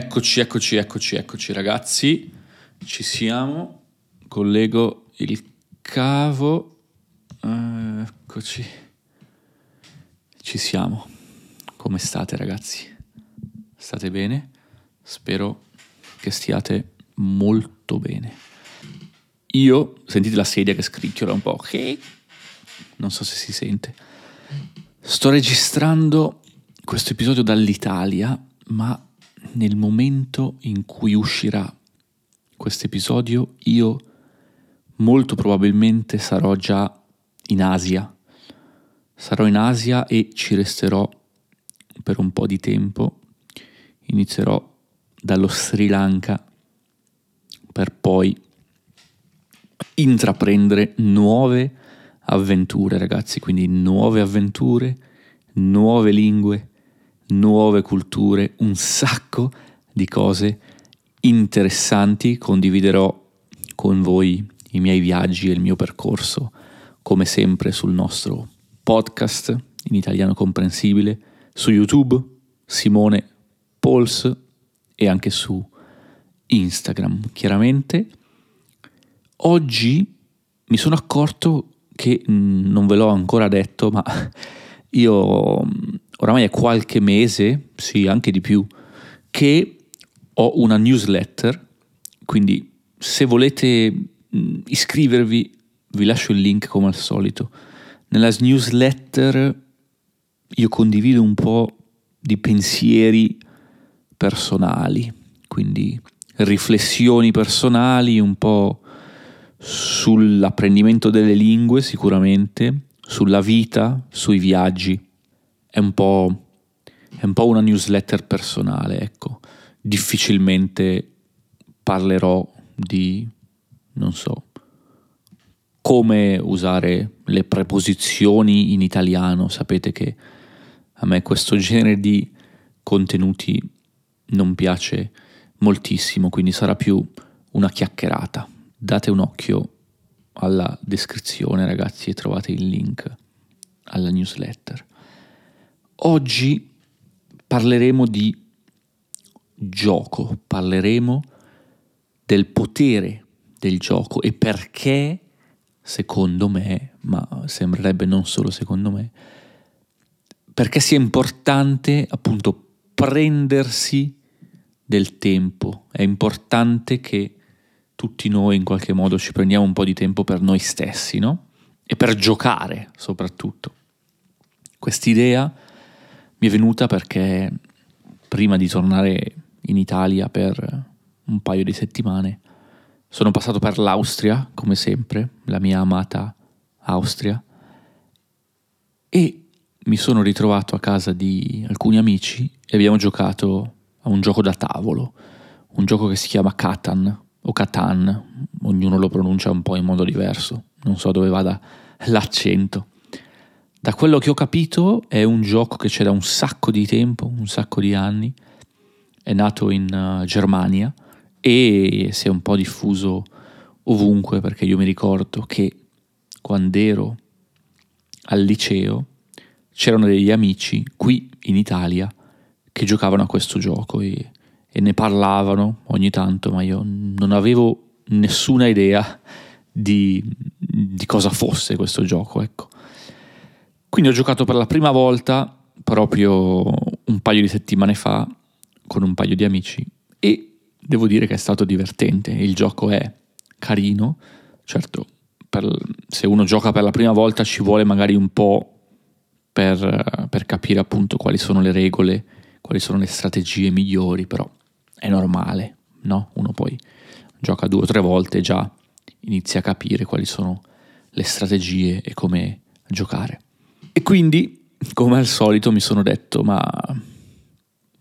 Eccoci, eccoci, eccoci, eccoci ragazzi. Ci siamo. Collego il cavo. Eccoci. Ci siamo. Come state ragazzi? State bene? Spero che stiate molto bene. Io, sentite la sedia che scricchiola un po'. Non so se si sente. Sto registrando questo episodio dall'Italia, ma nel momento in cui uscirà questo episodio io molto probabilmente sarò già in Asia. Sarò in Asia e ci resterò per un po' di tempo. Inizierò dallo Sri Lanka per poi intraprendere nuove avventure, ragazzi, quindi nuove avventure, nuove lingue, nuove culture, un sacco di cose interessanti. Condividerò con voi i miei viaggi e il mio percorso, come sempre sul nostro podcast in italiano comprensibile, su YouTube, Simone Pols e anche su Instagram, chiaramente. Oggi mi sono accorto che non ve l'ho ancora detto, ma io oramai è qualche mese, sì, anche di più, che ho una newsletter, quindi se volete iscrivervi vi lascio il link come al solito. Nella newsletter io condivido un po' di pensieri personali, quindi riflessioni personali, un po' sull'apprendimento delle lingue sicuramente, sulla vita, sui viaggi è un po', è un po una newsletter personale, ecco. Difficilmente parlerò di, non so, come usare le preposizioni in italiano. Sapete che a me questo genere di contenuti non piace moltissimo, quindi sarà più una chiacchierata. Date un occhio alla descrizione, ragazzi, e trovate il link alla newsletter. Oggi parleremo di gioco, parleremo del potere del gioco e perché, secondo me, ma sembrerebbe non solo secondo me, perché sia importante appunto prendersi del tempo, è importante che tutti noi in qualche modo ci prendiamo un po' di tempo per noi stessi, no? E per giocare soprattutto. Quest'idea mi è venuta perché prima di tornare in Italia per un paio di settimane sono passato per l'Austria, come sempre, la mia amata Austria, e mi sono ritrovato a casa di alcuni amici e abbiamo giocato a un gioco da tavolo, un gioco che si chiama Catan o Catan, ognuno lo pronuncia un po' in modo diverso, non so dove vada l'accento. Da quello che ho capito è un gioco che c'è da un sacco di tempo, un sacco di anni, è nato in uh, Germania e si è un po' diffuso ovunque perché io mi ricordo che quando ero al liceo c'erano degli amici qui in Italia che giocavano a questo gioco e, e ne parlavano ogni tanto, ma io non avevo nessuna idea di, di cosa fosse questo gioco, ecco. Quindi ho giocato per la prima volta proprio un paio di settimane fa con un paio di amici e devo dire che è stato divertente. Il gioco è carino, certo, per, se uno gioca per la prima volta ci vuole magari un po' per, per capire appunto quali sono le regole, quali sono le strategie migliori, però è normale, no? Uno poi gioca due o tre volte e già inizia a capire quali sono le strategie e come giocare. E quindi, come al solito, mi sono detto, ma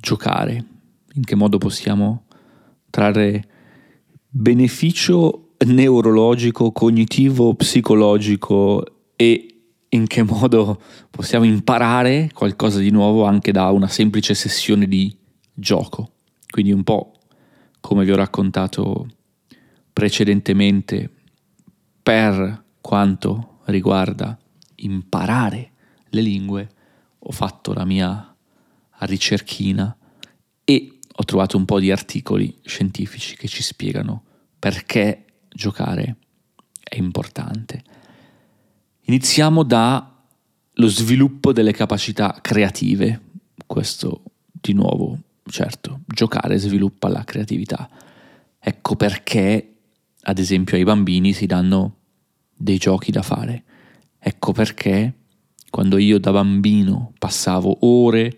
giocare, in che modo possiamo trarre beneficio neurologico, cognitivo, psicologico e in che modo possiamo imparare qualcosa di nuovo anche da una semplice sessione di gioco. Quindi un po' come vi ho raccontato precedentemente per quanto riguarda imparare le lingue, ho fatto la mia ricerchina e ho trovato un po' di articoli scientifici che ci spiegano perché giocare è importante. Iniziamo dallo sviluppo delle capacità creative. Questo di nuovo, certo, giocare sviluppa la creatività. Ecco perché, ad esempio, ai bambini si danno dei giochi da fare. Ecco perché quando io da bambino passavo ore,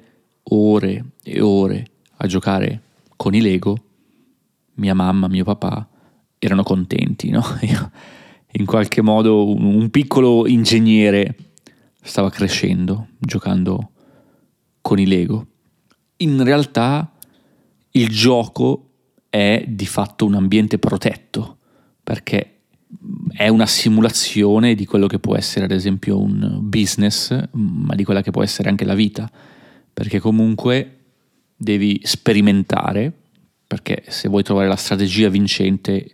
ore e ore a giocare con i Lego, mia mamma, mio papà erano contenti, no? Io, in qualche modo un, piccolo ingegnere stava crescendo giocando con i Lego. In realtà il gioco è di fatto un ambiente protetto perché è una simulazione di quello che può essere ad esempio un business, ma di quella che può essere anche la vita, perché comunque devi sperimentare, perché se vuoi trovare la strategia vincente,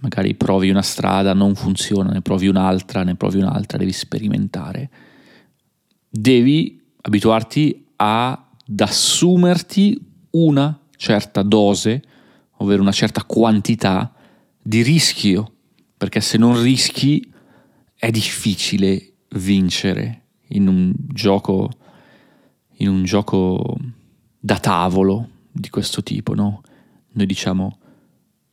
magari provi una strada, non funziona, ne provi un'altra, ne provi un'altra, devi sperimentare. Devi abituarti ad assumerti una certa dose, ovvero una certa quantità di rischio, perché se non rischi è difficile vincere in un gioco in un gioco da tavolo di questo tipo, no? Noi diciamo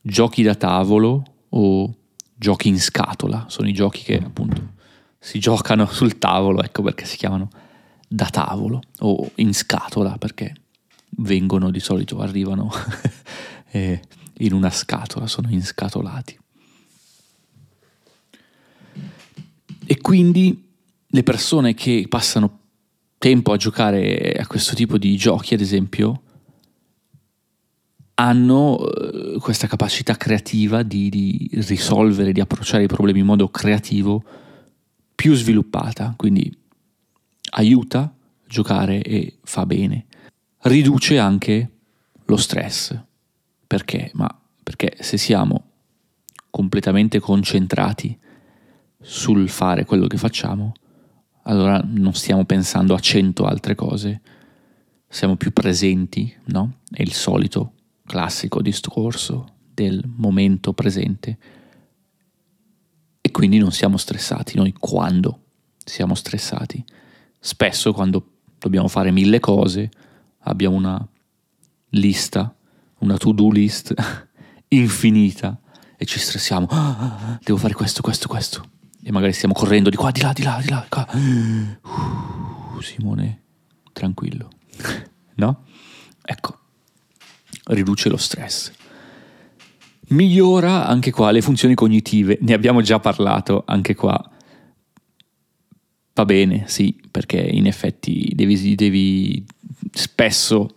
giochi da tavolo o giochi in scatola, sono i giochi che appunto si giocano sul tavolo, ecco perché si chiamano da tavolo o in scatola perché vengono di solito, arrivano eh, in una scatola, sono inscatolati. E quindi le persone che passano tempo a giocare a questo tipo di giochi, ad esempio, hanno eh, questa capacità creativa di, di, risolvere, di approcciare i problemi in modo creativo più sviluppata, quindi aiuta a giocare e fa bene. Riduce anche lo stress. Perché? Ma perché se siamo completamente concentrati sul fare quello che facciamo, allora non stiamo pensando a cento altre cose, siamo più presenti, no? È il solito classico discorso del momento presente. E quindi non siamo stressati noi quando siamo stressati. Spesso quando dobbiamo fare mille cose abbiamo una lista, una to-do list infinita e ci stressiamo. Ah, devo fare questo, questo, questo e magari stiamo correndo di qua, di là, di là, di là. Qua. Uh, Simone, tranquillo. no? Ecco, riduce lo stress. Migliora anche qua le funzioni cognitive, ne abbiamo già parlato anche qua. Va bene, sì, perché in effetti devi, devi spesso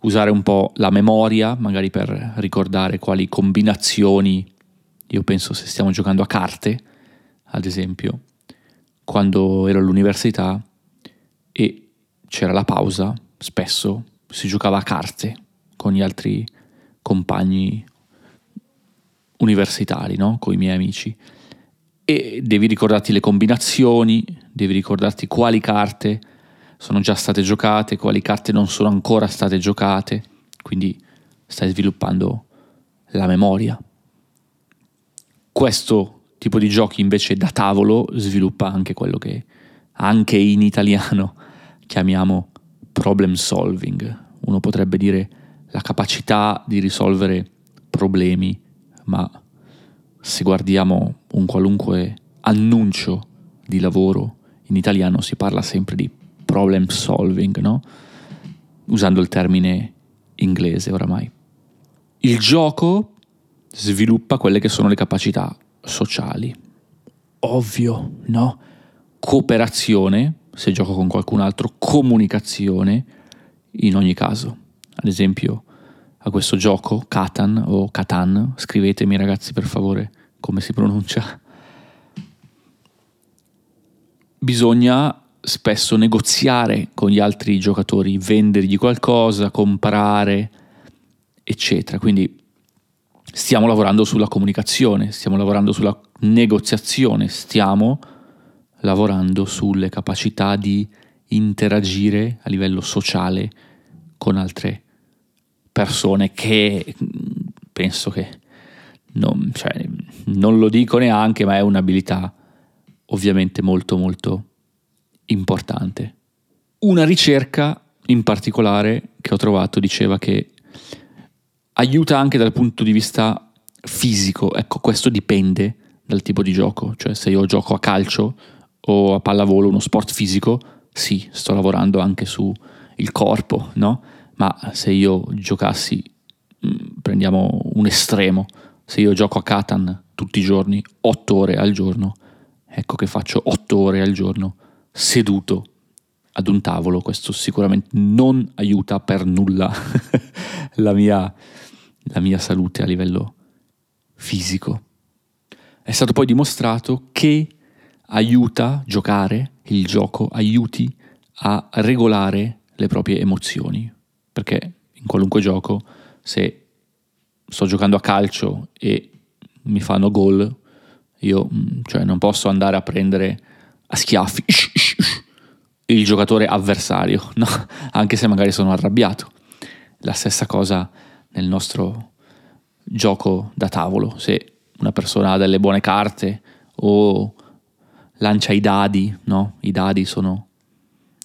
usare un po' la memoria, magari per ricordare quali combinazioni, io penso se stiamo giocando a carte, ad esempio, quando ero all'università e c'era la pausa, spesso si giocava a carte con gli altri compagni universitari, no? con i miei amici. E devi ricordarti le combinazioni, devi ricordarti quali carte sono già state giocate, quali carte non sono ancora state giocate, quindi stai sviluppando la memoria. Questo tipo di giochi invece da tavolo sviluppa anche quello che anche in italiano chiamiamo problem solving. Uno potrebbe dire la capacità di risolvere problemi, ma se guardiamo un qualunque annuncio di lavoro in italiano si parla sempre di problem solving, no? Usando il termine inglese oramai. Il gioco sviluppa quelle che sono le capacità sociali. Ovvio, no? Cooperazione, se gioco con qualcun altro, comunicazione in ogni caso. Ad esempio, a questo gioco, Catan o Catan, scrivetemi ragazzi per favore come si pronuncia. Bisogna spesso negoziare con gli altri giocatori, vendergli qualcosa, comprare, eccetera. Quindi stiamo lavorando sulla comunicazione, stiamo lavorando sulla negoziazione, stiamo lavorando sulle capacità di interagire a livello sociale con altre persone che penso che non, cioè, non lo dico neanche, ma è un'abilità ovviamente molto molto importante. Una ricerca in particolare che ho trovato diceva che aiuta anche dal punto di vista fisico, ecco questo dipende dal tipo di gioco, cioè se io gioco a calcio o a pallavolo, uno sport fisico, sì, sto lavorando anche sul corpo, no? Ma se io giocassi, mm, prendiamo un estremo, se io gioco a Catan tutti i giorni, 8 ore al giorno, ecco che faccio 8 ore al giorno seduto ad un tavolo, questo sicuramente non aiuta per nulla la, mia, la mia salute a livello fisico. È stato poi dimostrato che aiuta giocare, il gioco aiuti a regolare le proprie emozioni, perché in qualunque gioco se sto giocando a calcio e mi fanno gol, io mm, cioè, non posso andare a prendere a schiaffi il giocatore avversario, no? anche se magari sono arrabbiato. La stessa cosa nel nostro gioco da tavolo, se una persona ha delle buone carte o lancia i dadi, no? I dadi sono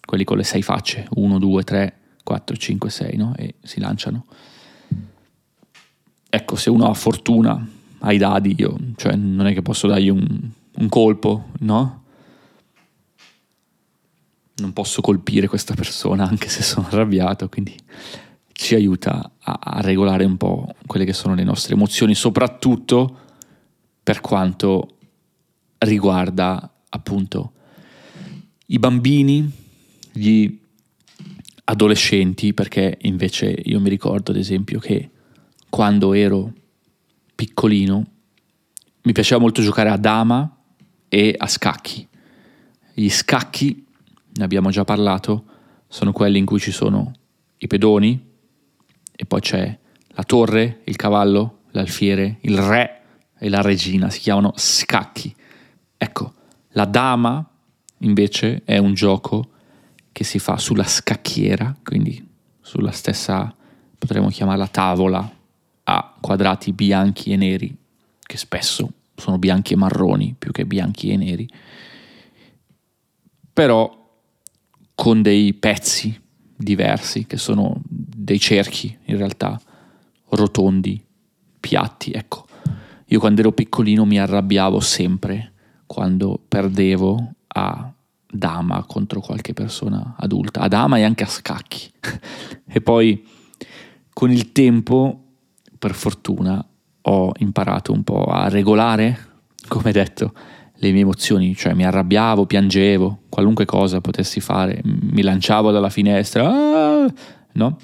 quelli con le sei facce, 1, 2, 3, 4, 5, 6, no? E si lanciano. Ecco, se uno ha fortuna ai dadi, io, cioè non è che posso dargli un, un colpo, no? non posso colpire questa persona anche se sono arrabbiato, quindi ci aiuta a, a, regolare un po' quelle che sono le nostre emozioni, soprattutto per quanto riguarda appunto i bambini, gli adolescenti, perché invece io mi ricordo ad esempio che quando ero piccolino mi piaceva molto giocare a dama e a scacchi. Gli scacchi ne abbiamo già parlato, sono quelli in cui ci sono i pedoni e poi c'è la torre, il cavallo, l'alfiere, il re e la regina, si chiamano scacchi. Ecco, la dama invece è un gioco che si fa sulla scacchiera, quindi sulla stessa, potremmo chiamarla tavola, a quadrati bianchi e neri, che spesso sono bianchi e marroni più che bianchi e neri. Però con dei pezzi diversi, che sono dei cerchi in realtà, rotondi, piatti. Ecco, io quando ero piccolino mi arrabbiavo sempre quando perdevo a dama contro qualche persona adulta, a dama e anche a scacchi. e poi con il tempo, per fortuna, ho imparato un po' a regolare, come detto, le mie emozioni, cioè mi arrabbiavo, piangevo, qualunque cosa potessi fare, mi lanciavo dalla finestra, ah, no?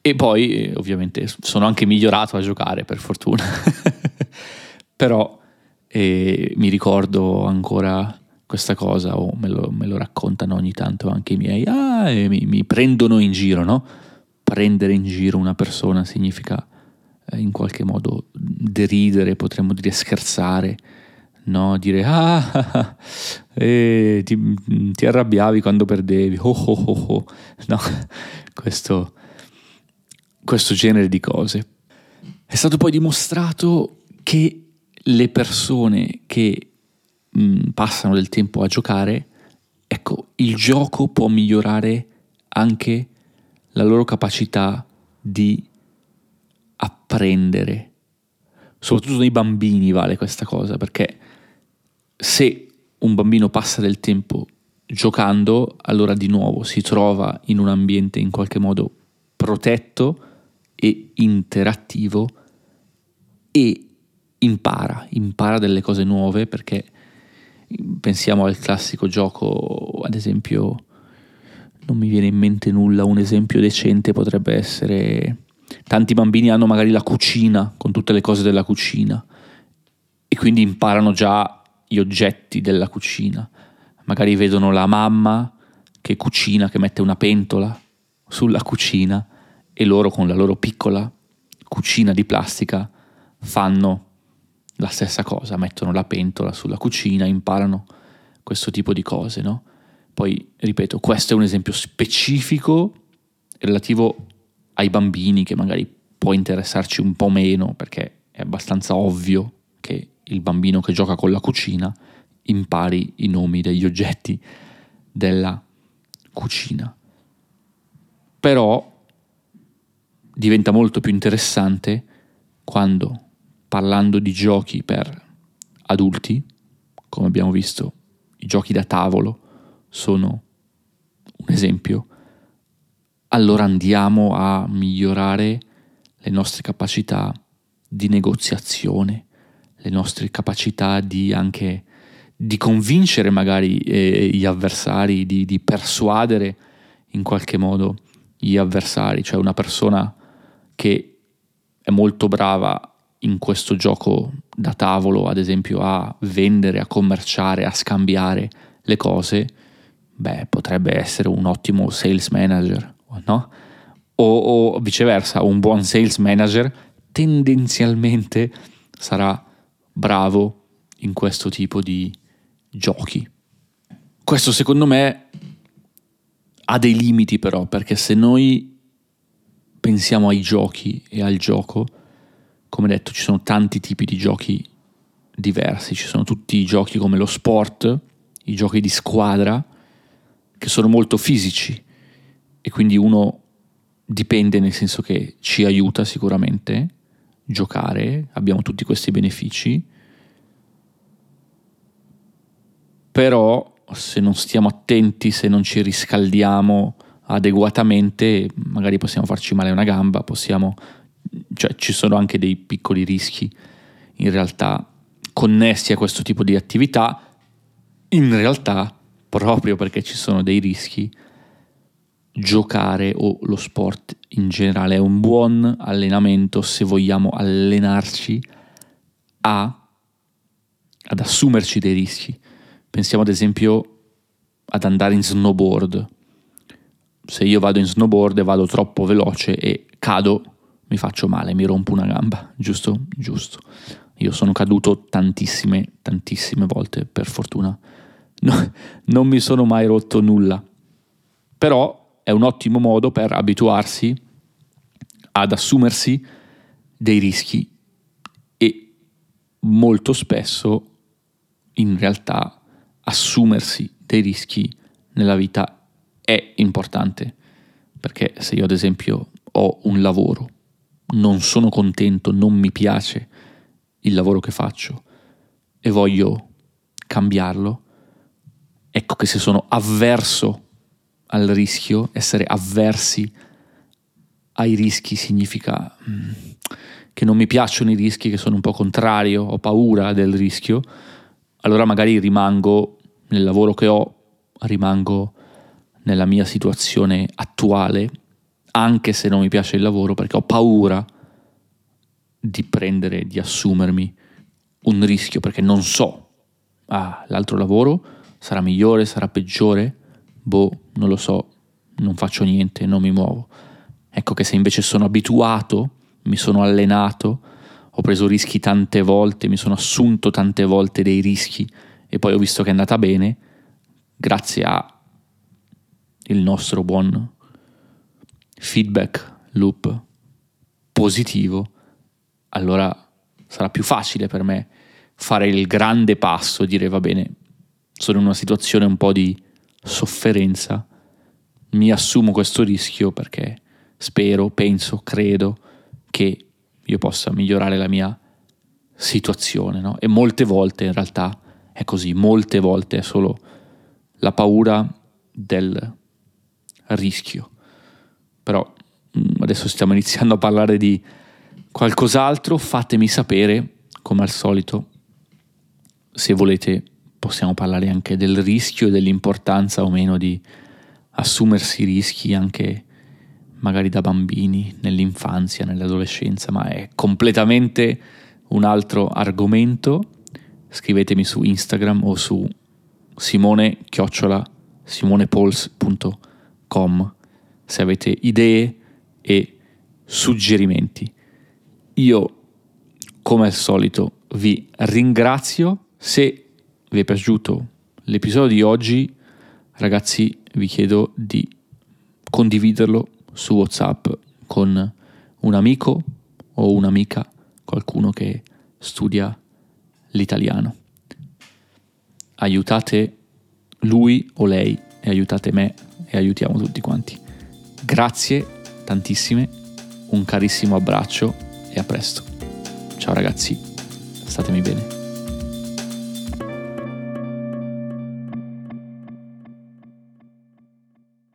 E poi ovviamente sono anche migliorato a giocare, per fortuna. Però eh, mi ricordo ancora questa cosa, o me lo, me lo, raccontano ogni tanto anche i miei, ah, mi, mi, prendono in giro, no? Prendere in giro una persona significa eh, in qualche modo deridere, potremmo dire scherzare, no? dire ah, eh, ti, ti, arrabbiavi quando perdevi, oh, oh, oh, oh. No? questo, questo genere di cose. È stato poi dimostrato che le persone che mh, passano del tempo a giocare, ecco, il gioco può migliorare anche la loro capacità di apprendere. Soprattutto nei bambini vale questa cosa, perché se un bambino passa del tempo giocando, allora di nuovo si trova in un ambiente in qualche modo protetto e interattivo e impara, impara delle cose nuove perché pensiamo al classico gioco, ad esempio, non mi viene in mente nulla, un esempio decente potrebbe essere tanti bambini hanno magari la cucina con tutte le cose della cucina e quindi imparano già gli oggetti della cucina. Magari vedono la mamma che cucina, che mette una pentola sulla cucina e loro con la loro piccola cucina di plastica fanno la stessa cosa, mettono la pentola sulla cucina, imparano questo tipo di cose, no? Poi, ripeto, questo è un esempio specifico relativo ai bambini che magari può interessarci un po' meno perché è abbastanza ovvio che il bambino che gioca con la cucina impari i nomi degli oggetti della cucina. Però diventa molto più interessante quando parlando di giochi per adulti, come abbiamo visto, i giochi da tavolo sono un esempio, allora andiamo a migliorare le nostre capacità di negoziazione, le nostre capacità di anche di convincere magari eh, gli avversari, di, di persuadere in qualche modo gli avversari, cioè una persona che è molto brava in questo gioco da tavolo, ad esempio, a vendere, a commerciare, a scambiare le cose, beh, potrebbe essere un ottimo sales manager, no? O, o viceversa, un buon sales manager tendenzialmente sarà bravo in questo tipo di giochi. Questo secondo me ha dei limiti però, perché se noi pensiamo ai giochi e al gioco, come detto ci sono tanti tipi di giochi diversi, ci sono tutti i giochi come lo sport, i giochi di squadra, che sono molto fisici e quindi uno dipende nel senso che ci aiuta sicuramente giocare, abbiamo tutti questi benefici, però se non stiamo attenti, se non ci riscaldiamo adeguatamente, magari possiamo farci male una gamba, possiamo, cioè ci sono anche dei piccoli rischi in realtà connessi a questo tipo di attività, in realtà proprio perché ci sono dei rischi, giocare o lo sport in generale è un buon allenamento se vogliamo allenarci a, ad assumerci dei rischi. Pensiamo ad esempio ad andare in snowboard. Se io vado in snowboard e vado troppo veloce e cado, mi faccio male, mi rompo una gamba, giusto? Giusto. Io sono caduto tantissime, tantissime volte, per fortuna. No, non mi sono mai rotto nulla. Però è un ottimo modo per abituarsi ad assumersi dei rischi e molto spesso in realtà assumersi dei rischi nella vita è importante, perché se io ad esempio ho un lavoro, non sono contento, non mi piace il lavoro che faccio e voglio cambiarlo, ecco che se sono avverso al rischio, essere avversi ai rischi significa mm, che non mi piacciono i rischi, che sono un po' contrario, ho paura del rischio, allora magari rimango nel lavoro che ho, rimango nella mia situazione attuale, anche se non mi piace il lavoro, perché ho paura di prendere, di assumermi un rischio, perché non so, ah, l'altro lavoro sarà migliore, sarà peggiore, boh, non lo so, non faccio niente, non mi muovo. Ecco che se invece sono abituato, mi sono allenato, ho preso rischi tante volte, mi sono assunto tante volte dei rischi e poi ho visto che è andata bene grazie a il nostro buon feedback loop positivo, allora sarà più facile per me fare il grande passo e dire va bene, sono in una situazione un po' di sofferenza, mi assumo questo rischio perché spero, penso, credo che io possa migliorare la mia situazione, no? E molte volte in realtà è così, molte volte è solo la paura del rischio. Però mm, adesso stiamo iniziando a parlare di qualcos'altro, fatemi sapere, come al solito, se volete possiamo parlare anche del rischio e dell'importanza o meno di assumersi rischi anche magari da bambini, nell'infanzia, nell'adolescenza, ma è completamente un altro argomento scrivetemi su Instagram o su simone simonepols.com se avete idee e suggerimenti. Io, come al solito, vi ringrazio. Se vi è piaciuto l'episodio di oggi, ragazzi, vi chiedo di condividerlo su WhatsApp con un amico o un'amica, qualcuno che studia l'italiano. Aiutate lui o lei e aiutate me e aiutiamo tutti quanti. Grazie tantissime, un carissimo abbraccio e a presto. Ciao ragazzi, statemi bene.